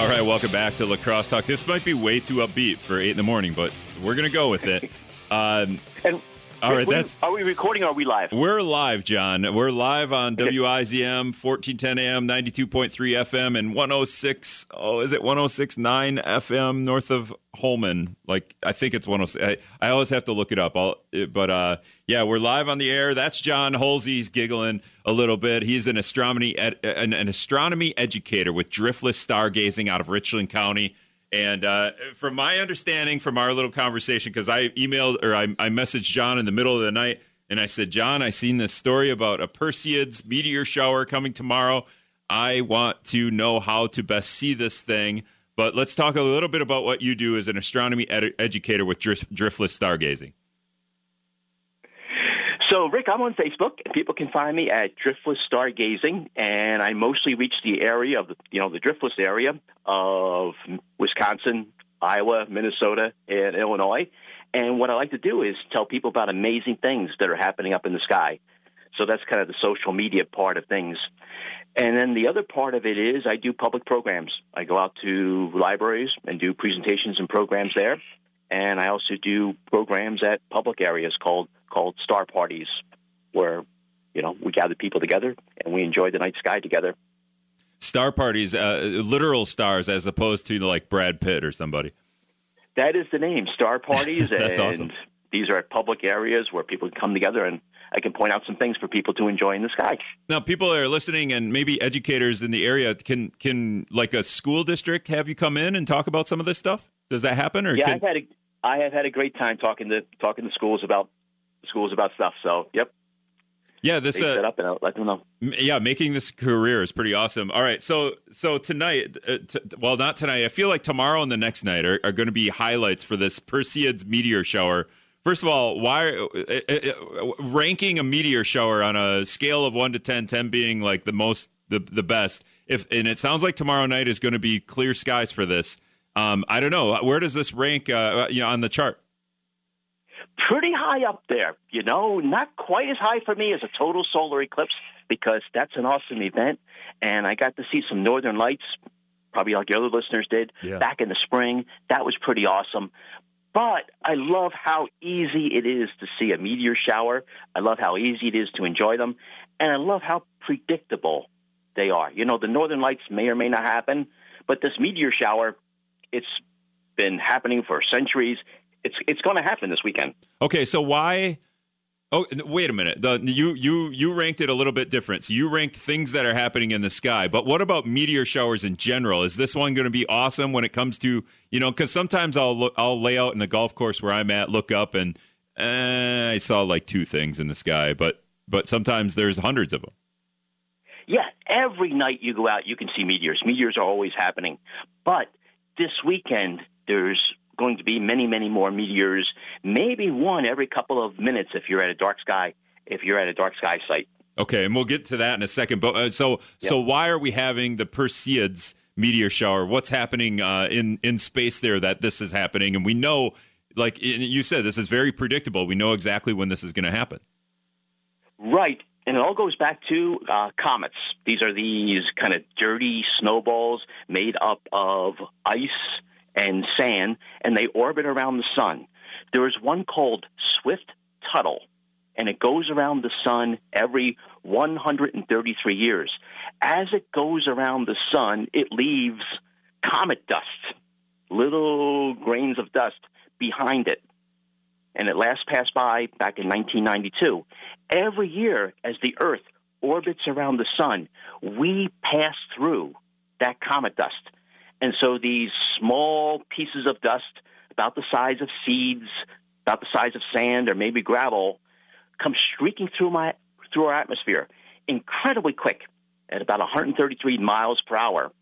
All right, welcome back to La Crosse Talk. This might be way too upbeat for eight in the morning, but we're gonna go with it. Um, And all right, that's Are we recording? or Are we live? we're live, John. We're live on WIZM 1410 AM, 92.3 FM, and 106. Oh, is it 106.9 FM north of Holmen? Like I think it's 106. I, I always have to look it up. I'll, but uh, yeah, we're live on the air. That's John Heasley. He's giggling a little bit. He's an astronomy ed, an, an astronomy educator with Driftless Stargazing out of Richland County. And uh, from my understanding, from our little conversation, because I emailed or I, I messaged John in the middle of the night, and I said, John, I seen this story about a Perseids meteor shower coming tomorrow. I want to know how to best see this thing. But let's talk a little bit about what you do as an astronomy ed- educator with drift- driftless stargazing. I'm on Facebook, and people can find me at Driftless Stargazing, and I mostly reach the area of the, you know, the driftless area of Wisconsin, Iowa, Minnesota, and Illinois. And what I like to do is tell people about amazing things that are happening up in the sky. So that's kind of the social media part of things. And then the other part of it is I do public programs. I go out to libraries and do presentations and programs there. And I also do programs at public areas called called star parties, where you know we gather people together and we enjoy the night sky together. Star parties, uh, literal stars, as opposed to like Brad Pitt or somebody. That is the name, star parties, That's and awesome. these are public areas where people can come together and I can point out some things for people to enjoy in the sky. Now, people are listening, and maybe educators in the area can can like a school district have you come in and talk about some of this stuff. Does that happen? Or Yeah, can, I've had a I have had a great time talking to talking to schools about schools about stuff. So, yep, yeah, this uh, set up and I'll let them know. Yeah making this career is pretty awesome. All right so so tonight uh, t- well not tonight. I feel like tomorrow and the next night are, are going to be highlights for this perseids meteor shower. First of all why uh, uh, uh, ranking a meteor shower on a scale of 1 to 10 10 being like the most the, the best. If and it sounds like tomorrow night is going to be clear skies for this. Um, i don't know. Where does this rank uh, you know, on the chart pretty high up there. You know, not quite as high for me as a total solar eclipse because that's an awesome event, and I got to see some northern lights, probably like your other listeners did Yeah. back in the spring. That was pretty awesome. But I love how easy it is to see a meteor shower. I love how easy it is to enjoy them, and I love how predictable they are. You know, the northern lights may or may not happen, but this meteor shower, it's been happening for centuries. It's it's going to happen this weekend. Okay, so why? Oh, wait a minute. The you you you ranked it a little bit different. So you ranked things that are happening in the sky. But what about meteor showers in general? Is this one going to be awesome when it comes to you know? Because sometimes I'll look, I'll lay out in the golf course where I'm at, look up, and eh, I saw like two things in the sky. But but sometimes there's hundreds of them. Yeah, every night you go out, you can see meteors. Meteors are always happening. But this weekend, there's going to be many, many more meteors, maybe one every couple of minutes if you're at a dark sky, if you're at a dark sky site. Okay, and we'll get to that in a second. But uh, so so why are we having the Perseids meteor shower? What's happening uh, in in space there that this is happening? And we know, like you said, this is very predictable. We know exactly when this is going to happen. Right. And it all goes back to uh, comets. These are these kind of dirty snowballs made up of ice and sand, and they orbit around the sun. There is one called Swift Tuttle, and it goes around the sun every 133 years. As it goes around the sun, it leaves comet dust, little grains of dust behind it and it last passed by back in 1992. Every year, as the Earth orbits around the sun, we pass through that comet dust. And so these small pieces of dust, about the size of seeds, about the size of sand or maybe gravel, come streaking through my through our atmosphere incredibly quick at about 133 miles per hour.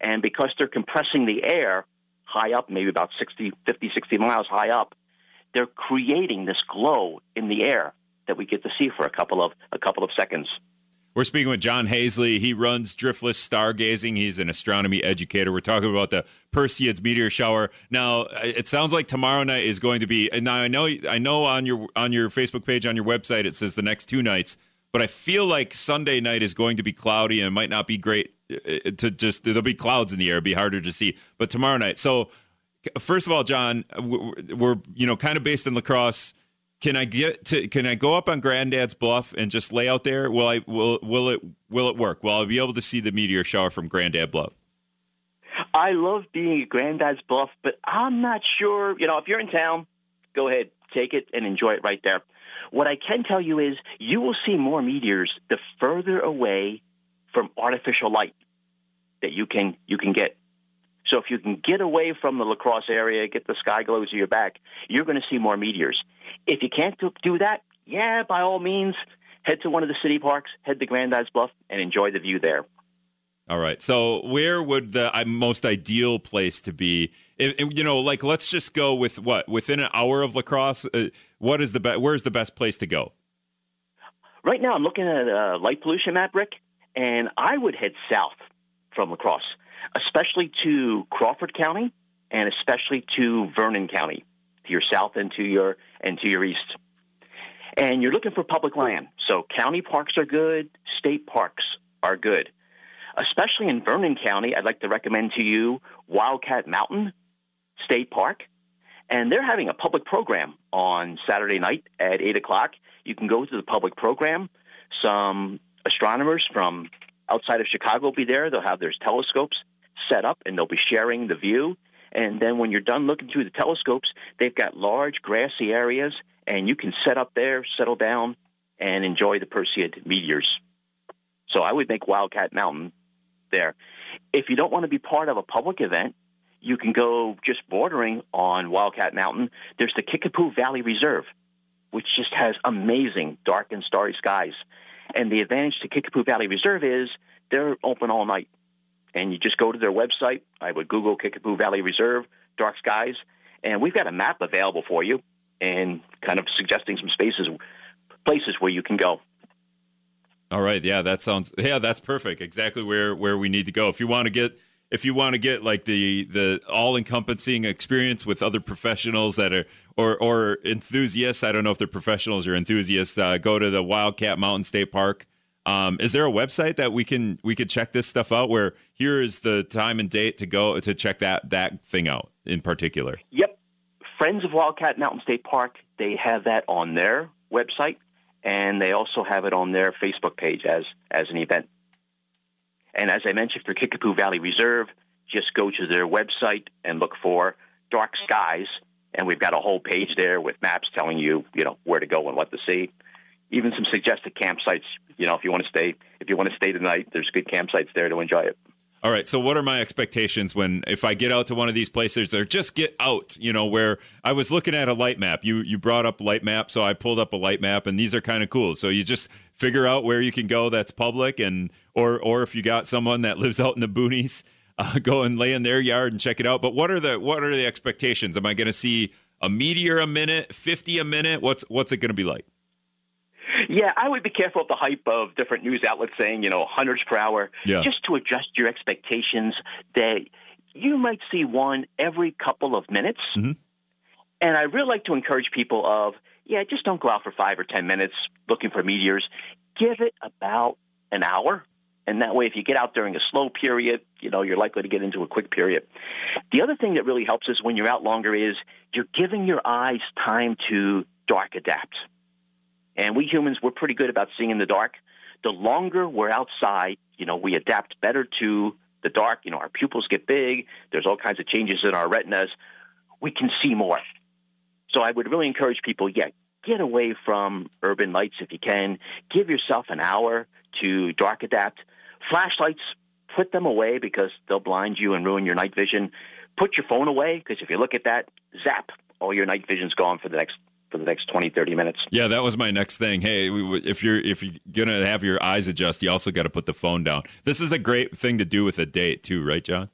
And because they're compressing the air high up, maybe about 60, 50, 60 miles high up, they're creating this glow in the air that we get to see for a couple of a couple of seconds. We're speaking with John Heasley. He runs Driftless Stargazing. He's an astronomy educator. We're talking about the Perseids meteor shower. Now, uh, it sounds like tomorrow night is going to be. And now I know, I know on your on your Facebook page on your website it says the next two nights, but I feel like Sunday night is going to be cloudy and it might not be great uh, uh, to just there'll be clouds in the air, it'll be harder to see. But tomorrow night, so first of all, John, we're you know kind of based in La Crosse. Can I get to? Can I go up on Grandad's Bluff and just lay out there? Will I? Will will it? Will it work? Will I be able to see the meteor shower from Grandad Bluff? I love being at Grandad's Bluff, but I'm not sure. You know, if you're in town, go ahead, take it and enjoy it right there. What I can tell you is you will see more meteors the further away from artificial light that you can you can get. So if you can get away from the La Crosse area, get the sky glows to your back, you're going to see more meteors. If you can't do that, yeah, by all means, head to one of the city parks, head to Grand Grandad's Bluff, and enjoy the view there. All right. So, where would the uh, most ideal place to be? If, you know, like let's just go with what within an hour of La Crosse. Uh, what is the best? Where's the best place to go? Right now, I'm looking at a light pollution map, Rick, and I would head south from La Crosse, especially to Crawford County and especially to Vernon County, to your south and to your and to your east. And you're looking for public land. So county parks are good, state parks are good especially in Vernon County, I'd like to recommend to you Wildcat Mountain State Park. And they're having a public program on Saturday night at 8 o'clock. You can go to the public program. Some astronomers from outside of Chicago will be there. They'll have their telescopes set up and they'll be sharing the view. And then when you're done looking through the telescopes, they've got large grassy areas and you can set up there, settle down, and enjoy the Perseid meteors. So I would make Wildcat Mountain there. If you don't want to be part of a public event, you can go just bordering on Wildcat Mountain. There's the Kickapoo Valley Reserve, which just has amazing dark and starry skies. And the advantage to Kickapoo Valley Reserve is they're open all night. And you just go to their website. I would Google Kickapoo Valley Reserve, dark skies, and we've got a map available for you and kind of suggesting some spaces, places where you can go. All right, yeah, that sounds yeah, that's perfect. Exactly where where we need to go. If you want to get if you want to get like the the all encompassing experience with other professionals that are or or enthusiasts, I don't know if they're professionals or enthusiasts, uh, go to the Wildcat Mountain State Park. Um, is there a website that we can we could check this stuff out? Where here is the time and date to go to check that that thing out in particular. Yep, Friends of Wildcat Mountain State Park. They have that on their website and they also have it on their Facebook page as as an event. And as I mentioned for Kickapoo Valley Reserve, just go to their website and look for Dark Skies, and we've got a whole page there with maps telling you, you know, where to go and what to see. Even some suggested campsites. You know, if you want to stay, if you want to stay tonight, there's good campsites there to enjoy it. All right. So, what are my expectations when if I get out to one of these places, or just get out? You know, where I was looking at a light map. You you brought up light map, so I pulled up a light map, and these are kind of cool. So you just figure out where you can go that's public, and or or if you got someone that lives out in the boonies, uh, go and lay in their yard and check it out. But what are the what are the expectations? Am I going to see a meteor a minute, fifty a minute? What's what's it going to be like? Yeah, I would be careful of the hype of different news outlets saying, you know, hundreds per hour, yeah. just to adjust your expectations that you might see one every couple of minutes. Mm-hmm. And I really like to encourage people of, yeah, just don't go out for five or 10 minutes looking for meteors. Give it about an hour. And that way, if you get out during a slow period, you know, you're likely to get into a quick period. The other thing that really helps is when you're out longer is you're giving your eyes time to dark adapt. And we humans, we're pretty good about seeing in the dark. The longer we're outside, you know, we adapt better to the dark. You know, our pupils get big. There's all kinds of changes in our retinas. We can see more. So I would really encourage people, yeah, get away from urban lights if you can. Give yourself an hour to dark adapt. Flashlights, put them away because they'll blind you and ruin your night vision. Put your phone away because if you look at that, zap, all your night vision's gone for the next for the next 20 30 minutes. Yeah that was my next thing. Hey if you're if you're gonna have your eyes adjust you also got to put the phone down. This is a great thing to do with a date too right john?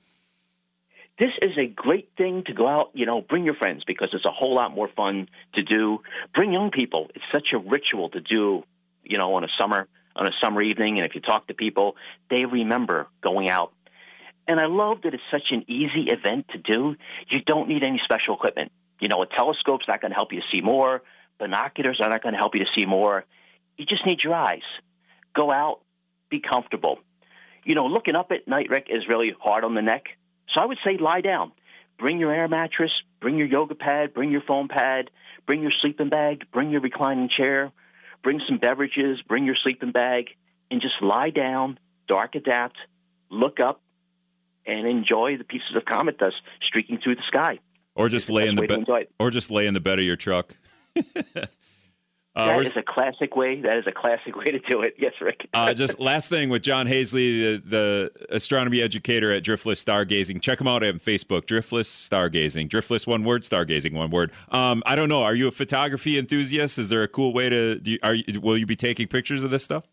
This is a great thing to go out you know bring your friends because it's a whole lot more fun to do. Bring young people. It's such a ritual to do you know on a summer on a summer evening. And if you talk to people they remember going out. And I love that it's such an easy event to do. You don't need any special equipment. You know, a telescope's not going to help you see more. Binoculars are not going to help you to see more. You just need your eyes. Go out, be comfortable. you know, looking up at night, Rick, is really hard on the neck. So I would say lie down. Bring your air mattress, bring your yoga pad, bring your foam pad, bring your sleeping bag, bring your reclining chair, bring some beverages, bring your sleeping bag, and just lie down, dark adapt, look up, and enjoy the pieces of comet dust streaking through the sky. Or just lay in the bed. Or just lay in the bed of your truck. Uh, that is a classic way. That is a classic way to do it. Yes, Rick. uh, just last thing with John Heasley, the, the, astronomy educator at Driftless Stargazing. Check him out on Facebook. Driftless Stargazing. Driftless one word. Stargazing one word. Um, I don't know. Are you a photography enthusiast? Is there a cool way to? Do you, are you, will you be taking pictures of this stuff?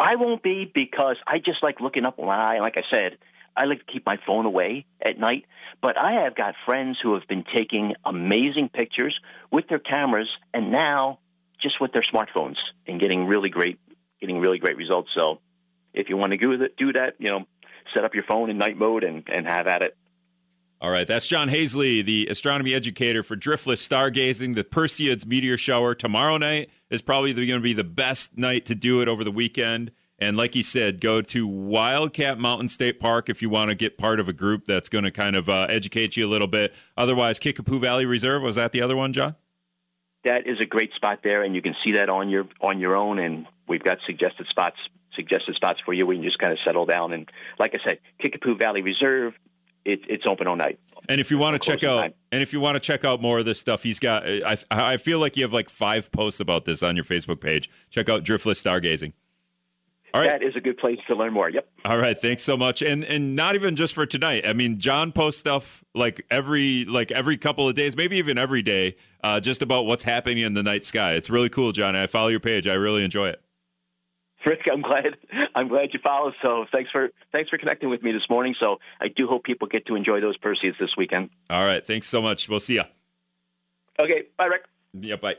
I won't be because I just like looking up when eye. like I said, I like to keep my phone away at night. But I have got friends who have been taking amazing pictures with their cameras, and now just with their smartphones and getting really great, getting really great results. So if you want to do that, do that, you know, set up your phone in night mode and, and have at it. All right, that's John Heasley, the astronomy educator for Driftless Stargazing. The Perseids meteor shower tomorrow night is probably going to be the best night to do it over the weekend. And like he said, go to Wildcat Mountain State Park if you want to get part of a group that's going to kind of uh, educate you a little bit. Otherwise, Kickapoo Valley Reserve was that the other one, John? that is a great spot there, and you can see that on your on your own. And we've got suggested spots suggested spots for you We can just kind of settle down. And like I said, Kickapoo Valley Reserve, it, it's open all night. And if you want to check out, time. and if you want to check out more of this stuff, he's got. I I feel like you have like five posts about this on your Facebook page. Check out Driftless Stargazing. All right. That is a good place to learn more. Yep. All right. Thanks so much. And and not even just for tonight. I mean, John posts stuff like every like every couple of days, maybe even every day, uh, just about what's happening in the night sky. It's really cool, John. I follow your page. I really enjoy it. Rick, I'm glad I'm glad you follow. So thanks for thanks for connecting with me this morning. So I do hope people get to enjoy those Perseids this weekend. All right. Thanks so much. We'll see you. Okay. Bye, Rick. Yeah. Bye.